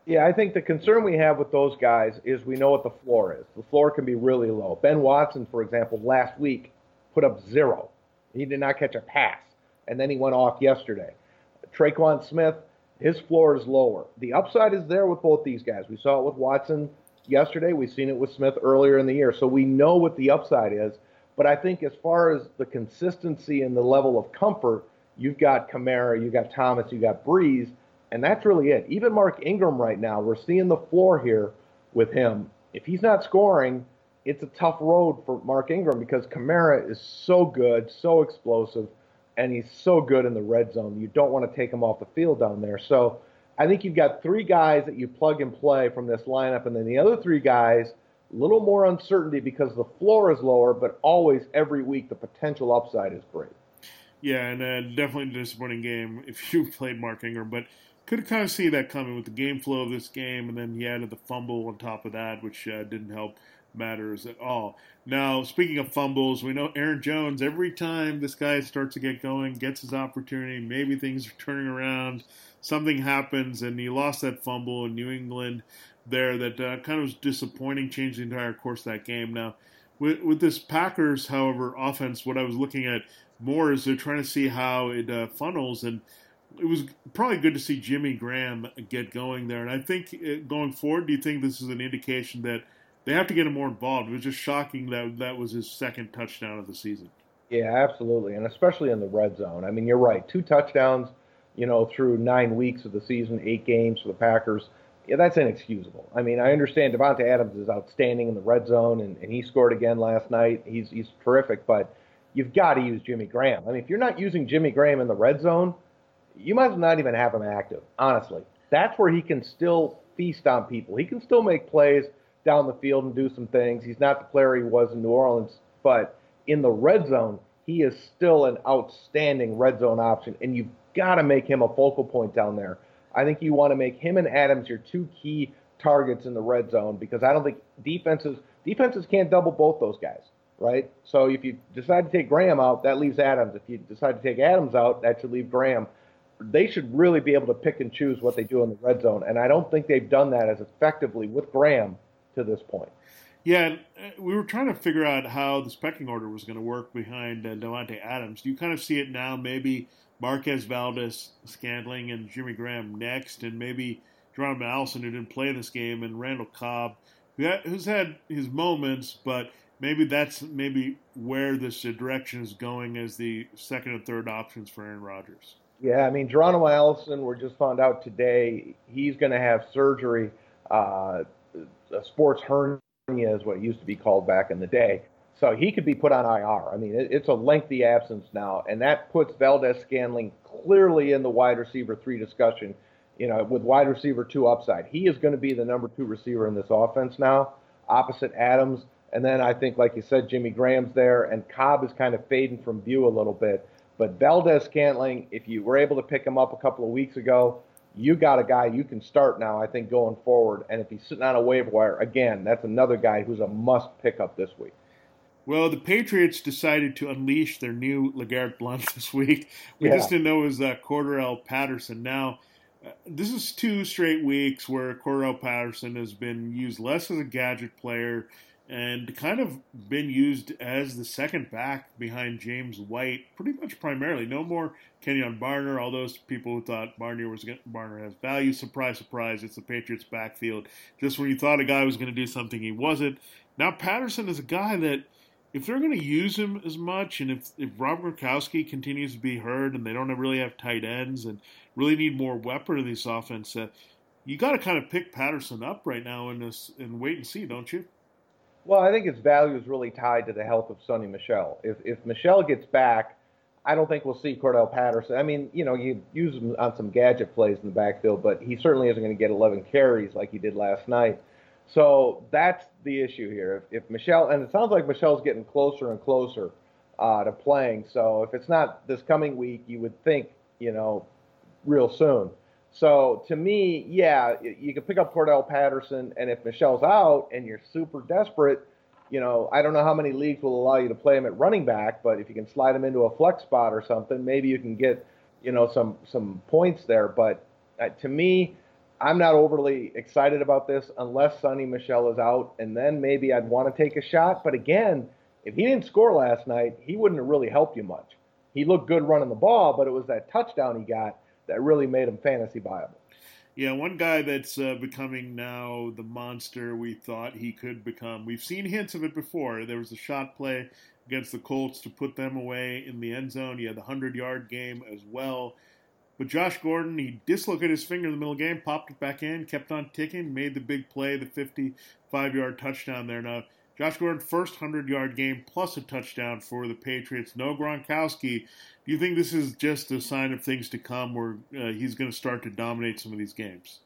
Yeah, I think the concern we have with those guys is we know what the floor is. The floor can be really low. Ben Watson, for example, last week put up zero. He did not catch a pass, and then he went off yesterday. Tre'Quan Smith, his floor is lower. The upside is there with both these guys. We saw it with Watson yesterday. We've seen it with Smith earlier in the year. So we know what the upside is. But I think as far as the consistency and the level of comfort, you've got Kamara, you've got Thomas, you've got Brees and that's really it. Even Mark Ingram right now, we're seeing the floor here with him. If he's not scoring, it's a tough road for Mark Ingram because Kamara is so good, so explosive, and he's so good in the red zone. You don't want to take him off the field down there. So I think you've got three guys that you plug and play from this lineup, and then the other three guys, little more uncertainty because the floor is lower, but always every week the potential upside is great. Yeah, and uh, definitely a disappointing game if you played Mark Ingram, but could kind of see that coming with the game flow of this game, and then he added the fumble on top of that, which uh, didn't help matters at all. Now, speaking of fumbles, we know Aaron Jones, every time this guy starts to get going, gets his opportunity, maybe things are turning around, something happens, and he lost that fumble in New England there that uh, kind of was disappointing, changed the entire course of that game. Now, with, with this Packers, however, offense, what I was looking at more is they're trying to see how it uh, funnels, and it was probably good to see Jimmy Graham get going there. And I think uh, going forward, do you think this is an indication that they have to get him more involved? It was just shocking that that was his second touchdown of the season. Yeah, absolutely, and especially in the red zone. I mean, you're right. Two touchdowns, you know, through nine weeks of the season, eight games for the Packers. Yeah, that's inexcusable. I mean, I understand Davante Adams is outstanding in the red zone, and, and he scored again last night. He's he's terrific, but you've got to use Jimmy Graham. I mean, if you're not using Jimmy Graham in the red zone, you might as well not even have him active, honestly. That's where he can still feast on people. He can still make plays down the field and do some things. He's not the player he was in New Orleans, but in the red zone, he is still an outstanding red zone option, and you've got to make him a focal point down there. I think you want to make him and Adams your two key targets in the red zone because I don't think defenses defenses can't double both those guys, right? So if you decide to take Graham out, that leaves Adams. If you decide to take Adams out, that should leave Graham they should really be able to pick and choose what they do in the red zone. And I don't think they've done that as effectively with Graham to this point. Yeah, uh, we were trying to figure out how the pecking order was going to work behind uh, Davante Adams. Do you kind of see it now? Maybe Marquez Valdes, Scantling, and Jimmy Graham next, and maybe Geronimo Allison, who didn't play this game, and Randall Cobb, who's had his moments, but maybe that's maybe where this direction is going as the second and third options for Aaron Rodgers. Yeah, I mean, Geronimo Allison, we just found out today he's going to have surgery. Uh, a sports hernia is what it used to be called back in the day. So he could be put on IR. I mean, it, it's a lengthy absence now, and that puts Valdes Scantling clearly in the wide receiver three discussion. You know, with wide receiver two upside, he is going to be the number two receiver in this offense now, opposite Adams. And then I think, like you said, Jimmy Graham's there, and Cobb is kind of fading from view a little bit. But Valdes Scantling, if you were able to pick him up a couple of weeks ago, you got a guy you can start now, I think, going forward. And if he's sitting on a waiver wire, again, that's another guy who's a must pick up this week. Well, the Patriots decided to unleash their new LeGarrette Blunt this week. We yeah. just didn't know it was uh, Cordarrelle Patterson. Now, uh, this is two straight weeks where Cordarrelle Patterson has been used less as a gadget player and kind of been used as the second back behind James White, pretty much primarily. No more Kenjon Barner. All those people who thought Barner was Barner has value. Surprise, surprise! It's the Patriots' backfield. Just when you thought a guy was going to do something, he wasn't. Now Patterson is a guy that, if they're going to use him as much, and if if Rob Gronkowski continues to be hurt, and they don't really have tight ends, and really need more weapon in this offense, uh, you got to kind of pick Patterson up right now in this and wait and see, don't you? Well, I think his value is really tied to the health of Sony Michel. If if Michel gets back, I don't think we'll see Cordell Patterson. I mean, you know, you use him on some gadget plays in the backfield, but he certainly isn't going to get 11 carries like he did last night. So that's the issue here. If, if Michel, and it sounds like Michel's getting closer and closer uh, to playing. So if it's not this coming week, you would think, you know, real soon. So to me, yeah, you can pick up Cordell Patterson, and if Michel's out and you're super desperate, you know, I don't know how many leagues will allow you to play him at running back, but if you can slide him into a flex spot or something, maybe you can get, you know, some some points there. But uh, to me, I'm not overly excited about this unless Sony Michel is out, and then maybe I'd want to take a shot. But again, if he didn't score last night, he wouldn't have really helped you much. He looked good running the ball, but it was that touchdown he got that really made him fantasy viable. Yeah, one guy that's uh, becoming now the monster we thought he could become. We've seen hints of it before. There was a shot play against the Colts to put them away in the end zone. He had the 100 yard game as well. But Josh Gordon, he dislocated his finger in the middle of the game, popped it back in, kept on ticking, made the big play, the 55 yard touchdown there. Now, Josh Gordon, first 100 yard game plus a touchdown for the Patriots. No Gronkowski. Do you think this is just a sign of things to come where uh, he's going to start to dominate some of these games?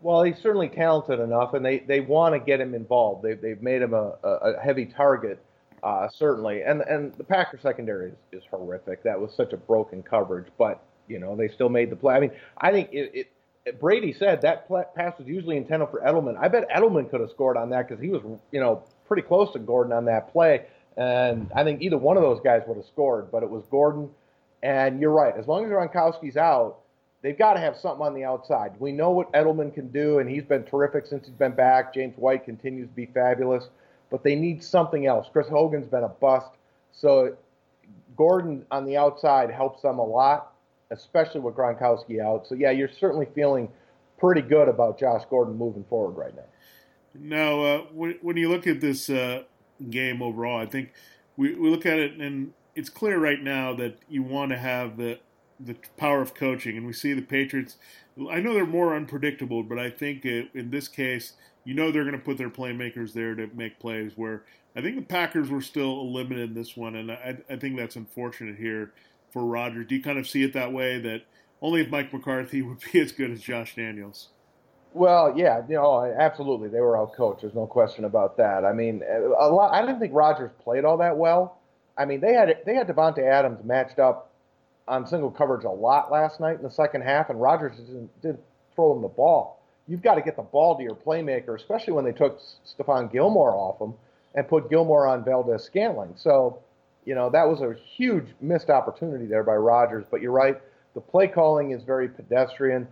Well, he's certainly talented enough, and they, they want to get him involved. They've, they've made him a, a heavy target, uh, certainly. And and the Packer secondary is, is horrific. That was such a broken coverage, but you know, they still made the play. I mean, I think it, it Brady said that pass was usually intended for Edelman. I bet Edelman could have scored on that because he was, you know, pretty close to Gordon on that play. And I think either one of those guys would have scored, but it was Gordon. And you're right. As long as Gronkowski's out, they've got to have something on the outside. We know what Edelman can do, and he's been terrific since he's been back. James White continues to be fabulous, but they need something else. Chris Hogan's been a bust. So Gordon on the outside helps them a lot especially with Gronkowski out. So yeah, you're certainly feeling pretty good about Josh Gordon moving forward right now. Now, uh, when, when, you look at this uh, game overall, I think we, we look at it and it's clear right now that you want to have the the power of coaching, and we see the Patriots. I know they're more unpredictable, but I think it, in this case, you know they're going to put their playmakers there to make plays. Where I think the Packers were still limited in this one, and I, I think that's unfortunate here for Rodgers. Do you kind of see it that way that only if Mike McCarthy would be as good as Josh McDaniels? Well, yeah, you know, absolutely, they were out coached. There's no question about that. I mean, a lot. I didn't think Rodgers played all that well. I mean, they had they had Davante Adams matched up on single coverage a lot last night in the second half, and Rodgers didn't, didn't throw him the ball. You've got to get the ball to your playmaker, especially when they took Stephon Gilmore off him and put Gilmore on Valdes-Scantling. So you know, that was a huge missed opportunity there by Rodgers. But you're right, the play calling is very pedestrian.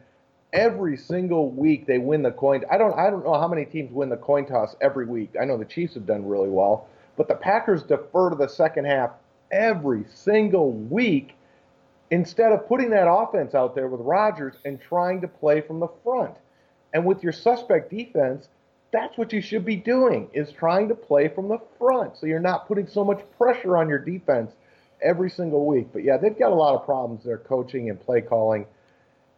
Every single week they win the coin. I don't I don't know how many teams win the coin toss every week. I know the Chiefs have done really well, but the Packers defer to the second half every single week instead of putting that offense out there with Rodgers and trying to play from the front. And with your suspect defense, that's what you should be doing is trying to play from the front. So you're not putting so much pressure on your defense every single week. But yeah they've got a lot of problems there coaching and play calling.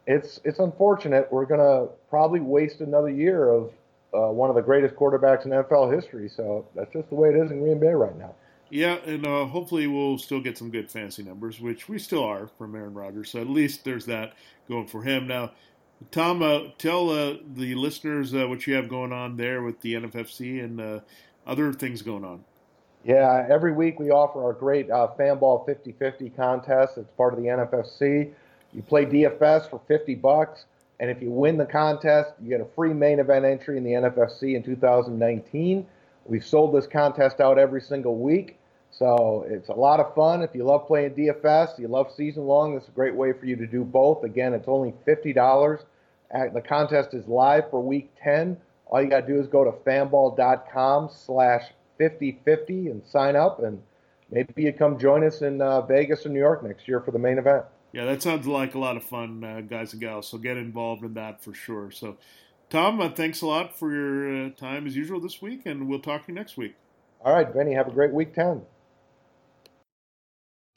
It's it's unfortunate. We're going to probably waste another year of uh, one of the greatest quarterbacks in NFL history. So that's just the way it is in Green Bay right now. Yeah, and uh, hopefully we'll still get some good fantasy numbers, which we still are from Aaron Rodgers. So at least there's that going for him. Now, Tom, uh, tell uh, the listeners uh, what you have going on there with the NFFC and uh, other things going on. Yeah, every week we offer our great uh, Fanball 50-50 contest. It's part of the NFFC. You play DFS for 50 bucks, and if you win the contest, you get a free main event entry in the NFFC in 2019. We've sold this contest out every single week, so it's a lot of fun. If you love playing DFS, you love season long, this is a great way for you to do both. Again, it's only $50 the contest is live for week 10. All you got to do is go to fanball.com slash 5050 and sign up, and maybe you come join us in uh, Vegas or New York next year for the main event. Yeah, that sounds like a lot of fun, uh, guys and gals. So get involved in that for sure. So, Tom, uh, thanks a lot for your uh, time as usual this week, and we'll talk to you next week. All right, Vinnie, have a great week 10.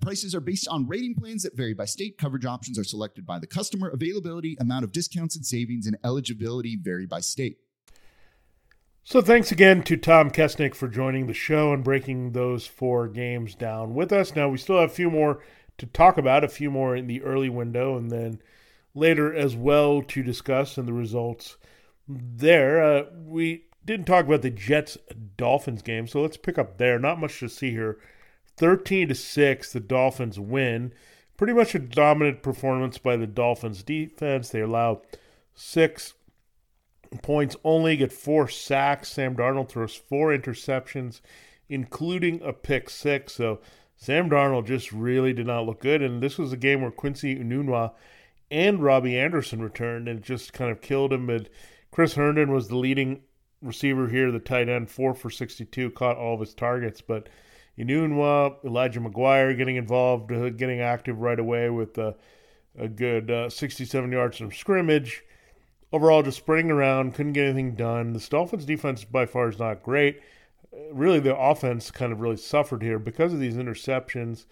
Prices are based on rating plans that vary by state. Coverage options are selected by the customer. Availability, amount of discounts and savings, and eligibility vary by state. So thanks again to Tom Kessenich for joining the show and breaking those four games down with us. Now we still have a few more to talk about, a few more in the early window, and then later as well to discuss and the results there. Uh, we didn't talk about the Jets Dolphins game, so let's pick up there. Not much to see here 13 to 6, the Dolphins win. Pretty much a dominant performance by the Dolphins defense. They allow six points only, get four sacks. Sam Darnold throws four interceptions, including a pick six. So Sam Darnold just really did not look good. And this was a game where Quincy Enunwa and Robbie Anderson returned and just kind of killed him. But Chris Herndon was the leading receiver here, the tight end, four for 62, caught all of his targets. But Enunwa, Elijah McGuire getting involved, uh, getting active right away with uh, a good uh, 67 yards from scrimmage. Overall, just spreading around, couldn't get anything done. The Dolphins' defense by far is not great. Really, the offense kind of really suffered here because of these interceptions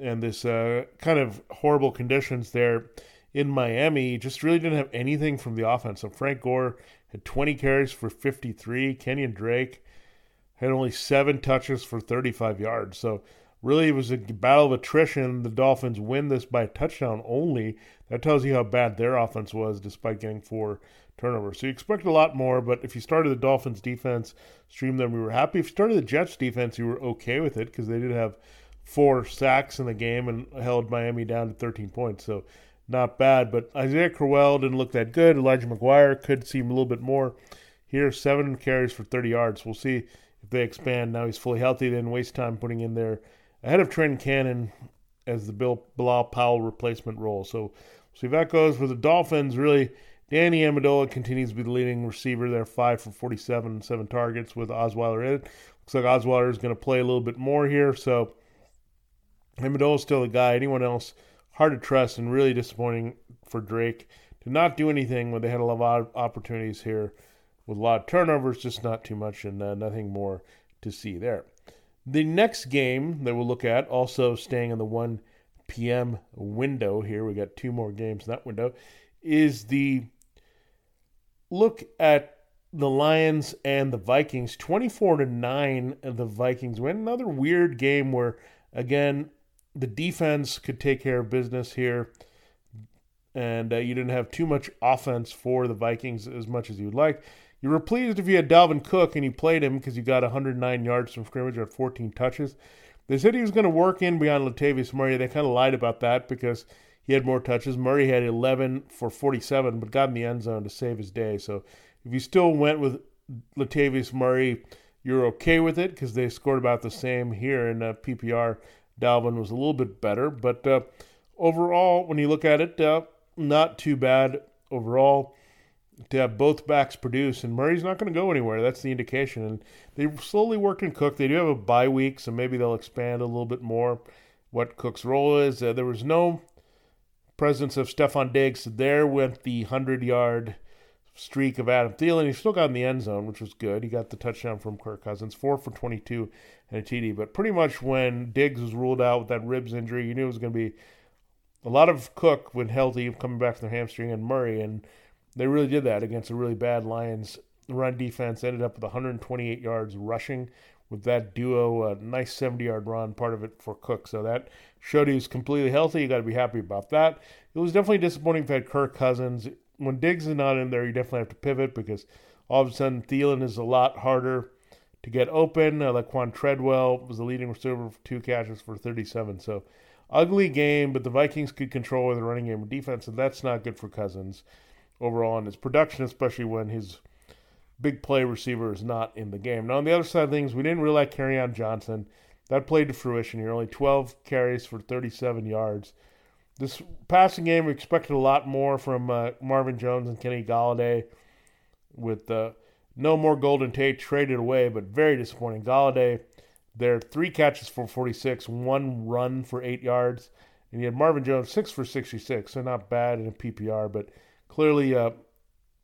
and this uh, kind of horrible conditions there in Miami. Just really didn't have anything from the offense. So Frank Gore had 20 carries for 53. Kenyan Drake had only seven touches for 35 yards. So really, it was a battle of attrition. The Dolphins win this by a touchdown only. That tells you how bad their offense was, despite getting four turnovers. So you expect a lot more. But if you started the Dolphins defense, stream them, we were happy. If you started the Jets defense, you were okay with it because they did have four sacks in the game and held Miami down to 13 points. So not bad. But Isaiah Crowell didn't look that good. Elijah McGuire could seem a little bit more. Here, seven carries for 30 yards. We'll see if they expand. Now he's fully healthy. then waste time putting in there ahead of Trent Cannon as the Bill Bilal Powell replacement role. So see if that goes for the Dolphins. Really, Danny Amendola continues to be the leading receiver there, five for 47, seven targets with Osweiler in it. Looks like Osweiler is going to play a little bit more here. So Amendola is still the guy. Anyone else – hard to trust and really disappointing for Drake to not do anything when they had a lot of opportunities here with a lot of turnovers, just not too much and uh, nothing more to see there. The next game that we'll look at, also staying in the 1 p.m. window here, we got two more games in that window, is the look at the Lions and the Vikings. 24 to 9, the Vikings win. Another weird game where, again, the defense could take care of business here, and uh, you didn't have too much offense for the Vikings as much as you'd like. You were pleased if you had Dalvin Cook and you played him because you got 109 yards from scrimmage at 14 touches. They said he was going to work in beyond Latavius Murray. They kind of lied about that because he had more touches. Murray had 11 for 47, but got in the end zone to save his day. So if you still went with Latavius Murray, you're okay with it because they scored about the same here in uh, PPR. Dalvin was a little bit better, but uh, overall, when you look at it, uh, not too bad overall to have both backs produce. And Murray's not going to go anywhere. That's the indication. And they slowly work and Cook. They do have a bye week, so maybe they'll expand a little bit more what Cook's role is. Uh, there was no presence of Stefon Diggs. There went the 100 yard streak of Adam Thielen. He still got in the end zone, which was good. He got the touchdown from Kirk Cousins, four for 22 and a TD. But pretty much when Diggs was ruled out with that ribs injury, you knew it was going to be a lot of Cook when healthy coming back from their hamstring and Murray, and they really did that against a really bad Lions run defense. Ended up with 128 yards rushing with that duo. A nice 70 yard run, part of it for Cook. So that showed he was completely healthy. You got to be happy about that. It was definitely disappointing for Kirk Cousins when Diggs is not in there, you definitely have to pivot because all of a sudden Thielen is a lot harder to get open. Uh, Laquan Treadwell was the leading receiver for two catches for 37. So ugly game, but the Vikings could control the running game and defense, and that's not good for Cousins overall in his production, especially when his big play receiver is not in the game. Now on the other side of things, we didn't really like on Johnson. That played to fruition here. Only 12 carries for 37 yards this passing game, we expected a lot more from uh, Marvin Jones and Kenny Golladay with uh, no more Golden Tate traded away, but very disappointing. Golladay, there three catches for 46, one run for eight yards, and you had Marvin Jones six for 66, so not bad in a PPR, but clearly uh,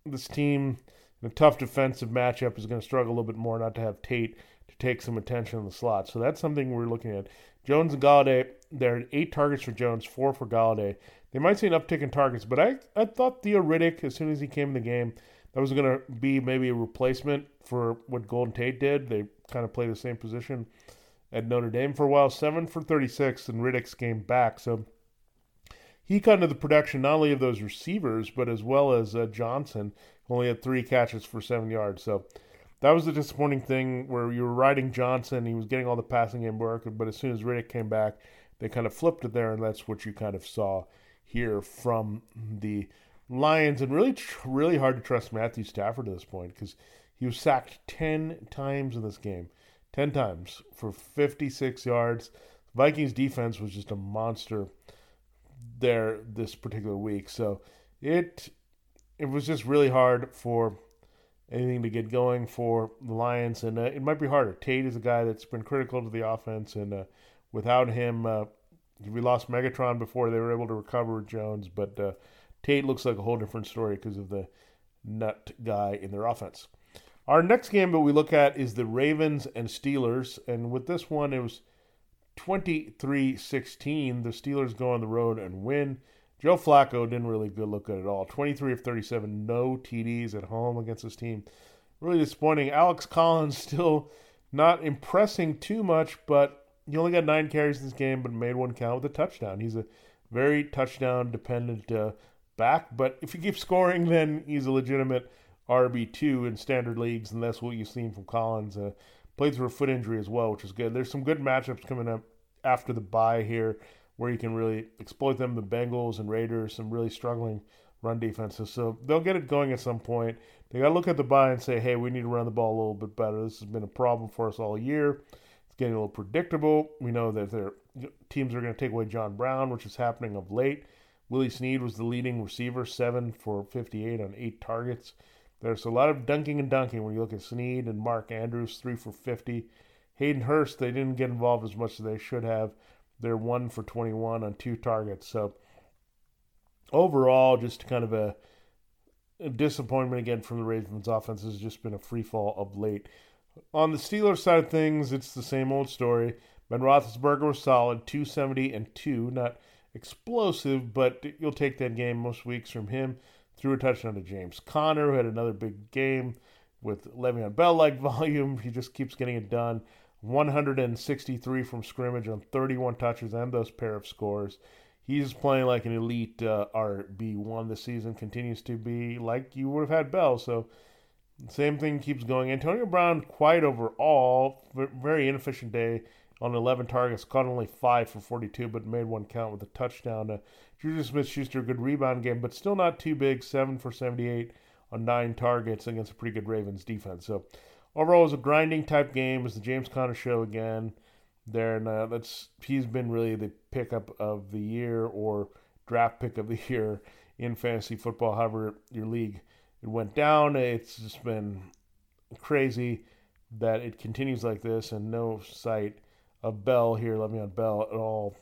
this team in a tough defensive matchup is going to struggle a little bit more not to have Tate to take some attention in the slot. So that's something we're looking at. Jones and Golladay, there are eight targets for Jones, four for Golladay. They might see an uptick in targets, but I, I thought Theo Riddick, as soon as he came in the game, that was going to be maybe a replacement for what Golden Tate did. They kind of play the same position at Notre Dame for a while. Seven for 36, and Riddick's came back. So he got into the production not only of those receivers, but as well as uh, Johnson, only had three catches for seven yards. So that was the disappointing thing where you were riding Johnson. He was getting all the passing game work, but as soon as Riddick came back, they kind of flipped it there, and that's what you kind of saw here from the Lions, and really, really hard to trust Matthew Stafford at this point because he was sacked 10 times in this game. 10 times for 56 yards. Vikings defense was just a monster there this particular week. So it it was just really hard for anything to get going for the Lions, and uh, it might be harder. Tate is a guy that's been critical to the offense, and uh, without him, uh, we lost Megatron before they were able to recover Jones, but uh, Tate looks like a whole different story because of the nut guy in their offense. Our next game that we look at is the Ravens and Steelers. And with this one, it was 23 16. The Steelers go on the road and win. Joe Flacco didn't really good look good at all. 23 of 37, no TDs at home against this team. Really disappointing. Alex Collins still not impressing too much, but he only got nine carries in this game, but made one count with a touchdown. He's a very touchdown dependent uh, back. But if he keeps scoring, then he's a legitimate RB2 in standard leagues, and that's what you've seen from Collins. Uh, played through a foot injury as well, which is good. There's some good matchups coming up after the bye here where you can really exploit them. The Bengals and Raiders, some really struggling run defenses. So they'll get it going at some point. They got to look at the bye and say, hey, we need to run the ball a little bit better. This has been a problem for us all year. It's getting a little predictable. We know that their teams are going to take away John Brown, which is happening of late. Willie Snead was the leading receiver, seven for 58 on eight targets. There's a lot of dunking and dunking when you look at Snead and Mark Andrews, three for 50. Hayden Hurst, they didn't get involved as much as they should have. They're one for 21 on two targets. So overall, just kind of a, a disappointment again from the Ravens offense has just been a free fall of late. On the Steelers side of things, it's the same old story. Ben Roethlisberger was solid, 270 and 2. Not explosive, but you'll take that game most weeks from him. Threw a touchdown to James Conner, who had another big game with Le'Veon Bell like volume. He just keeps getting it done. 163 from scrimmage on 31 touches and those pair of scores. He's playing like an elite uh, RB1 this season, continues to be like you would have had Bell. So, same thing keeps going. Antonio Brown, quite overall, very inefficient day on 11 targets, caught only 5 for 42, but made one count with a touchdown. Uh, Juju Smith Schuster, good rebound game, but still not too big, 7 for 78 on 9 targets against a pretty good Ravens defense. So overall, it was a grinding type game. It was the James Conner show again. There, and uh, that's he's been really the pickup of the year or draft pick of the year in fantasy football. However, your league it went down. It's just been crazy that it continues like this, and no sight of Bell here, Let me Le'Veon Bell at all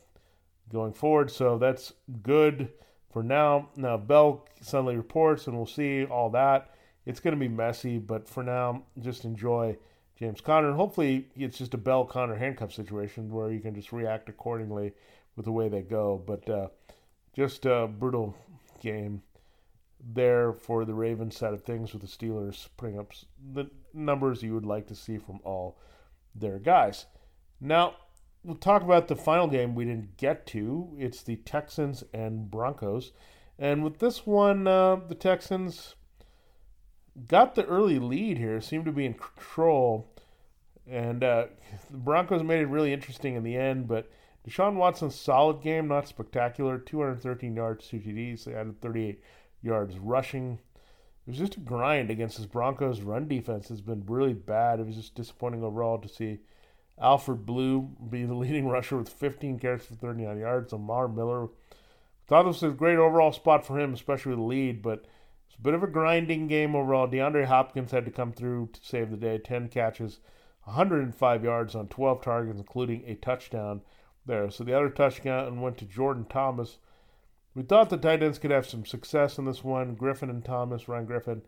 going forward. So that's good for now. Now Bell suddenly reports, and we'll see all that. It's going to be messy, but for now, just enjoy James Conner. And hopefully, it's just a Bell Conner handcuff situation where you can just react accordingly with the way they go. But uh, just a brutal game there for the Ravens side of things with the Steelers putting up the numbers you would like to see from all their guys. Now, we'll talk about the final game we didn't get to. It's the Texans and Broncos. And with this one, uh, the Texans got the early lead here, seemed to be in control. And uh, the Broncos made it really interesting in the end, but Deshaun Watson's solid game, not spectacular. 213 yards, two TDs. They added 38 yards rushing. It was just a grind against this Broncos run defense. has been really bad. It was just disappointing overall to see Alfred Blue be the leading rusher with 15 carries for 39 yards. Lamar Miller, thought this was a great overall spot for him, especially with the lead, but it's a bit of a grinding game overall. DeAndre Hopkins had to come through to save the day. 10 catches, 105 yards on 12 targets, including a touchdown there. So the other touchdown went to Jordan Thomas. We thought the tight ends could have some success in this one. Griffin and Thomas, Ryan Griffin,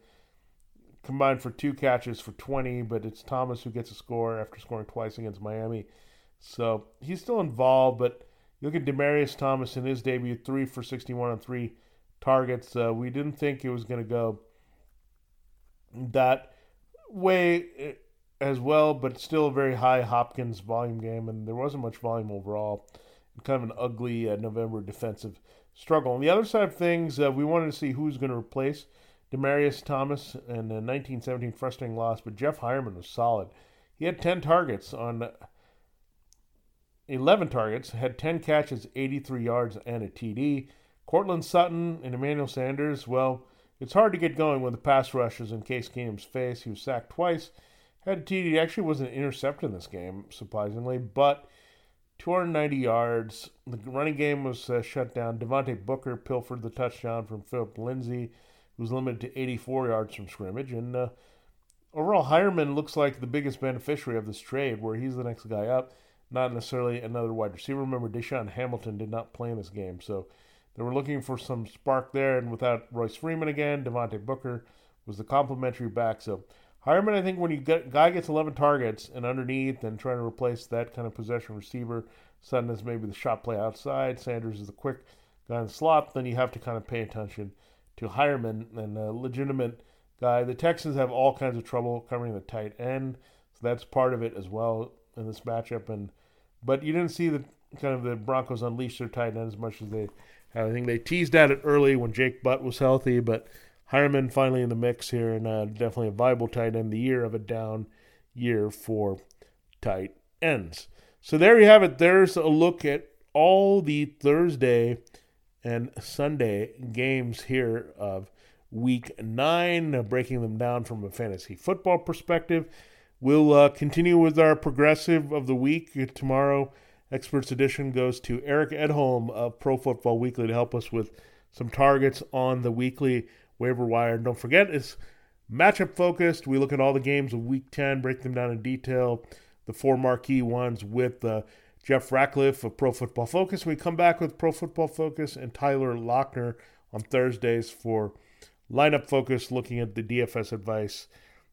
combined for two catches for 20, but it's Thomas who gets a score after scoring twice against Miami. So he's still involved, but you look at Demaryius Thomas in his debut, three for 61 on three targets. Uh, we didn't think it was going to go that way eh, as well, but still a very high Hopkins volume game, and there wasn't much volume overall. Kind of an ugly uh, November defensive struggle. On the other side of things, uh, we wanted to see who's going to replace Demaryius Thomas and the 1917 frustrating loss, but Jeff Heuerman was solid. He had 10 targets on 11 targets, had 10 catches, 83 yards, and a TD. Courtland Sutton and Emmanuel Sanders, well, it's hard to get going when the pass rush is in Case Keenum's face. He was sacked twice, had a TD. Actually wasn't intercepted in this game, surprisingly, but 290 yards. The running game was uh, shut down. Devontae Booker pilfered the touchdown from Phillip Lindsay, was limited to 84 yards from scrimmage. And uh, overall, Heuerman looks like the biggest beneficiary of this trade, where he's the next guy up not necessarily another wide receiver. Remember, DaeSean Hamilton did not play in this game, so they were looking for some spark there. And without Royce Freeman again, Devontae Booker was the complementary back. So Heuerman, I think when you get guy gets 11 targets and underneath and trying to replace that kind of possession receiver, Sutton is maybe the shot play outside. Sanders is the quick guy in the slot. Then you have to kind of pay attention to Heuerman and a legitimate guy. The Texans have all kinds of trouble covering the tight end, so that's part of it as well in this matchup. And but you didn't see the kind of the Broncos unleash their tight end as much as they. I think they teased at it early when Jake Butt was healthy, but Heuerman finally in the mix here, and uh, definitely a viable tight end. The year of a down year for tight ends. So there you have it. There's a look at all the Thursday and Sunday games here of week nine, breaking them down from a fantasy football perspective. We'll uh, continue with our progressive of the week tomorrow. Experts Edition goes to Eric Edholm of Pro Football Weekly to help us with some targets on the weekly waiver wire. And don't forget, it's matchup focused. We look at all the games of Week 10, break them down in detail, the four marquee ones with uh, Jeff Ratcliffe of Pro Football Focus. We come back with Pro Football Focus and Tyler Loechner on Thursdays for lineup focus, looking at the DFS advice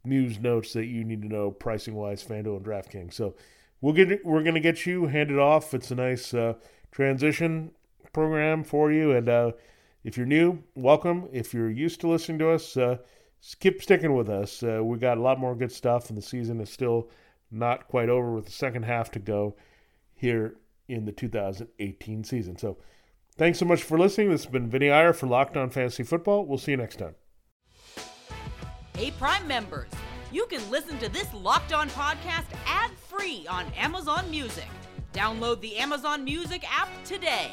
news notes that you need to know pricing wise, FanDuel and DraftKings. So we'll get we're gonna get you handed off. It's a nice uh, transition program for you, and uh, if you're new, welcome. If you're used to listening to us, uh, keep sticking with us. Uh, we got a lot more good stuff, and the season is still not quite over with the second half to go here in the 2018 season. So. Thanks so much for listening. This has been Vinnie Iyer for Locked On Fantasy Football. We'll see you next time. Hey, Prime members, you can listen to this Locked On podcast ad free on Amazon Music. Download the Amazon Music app today.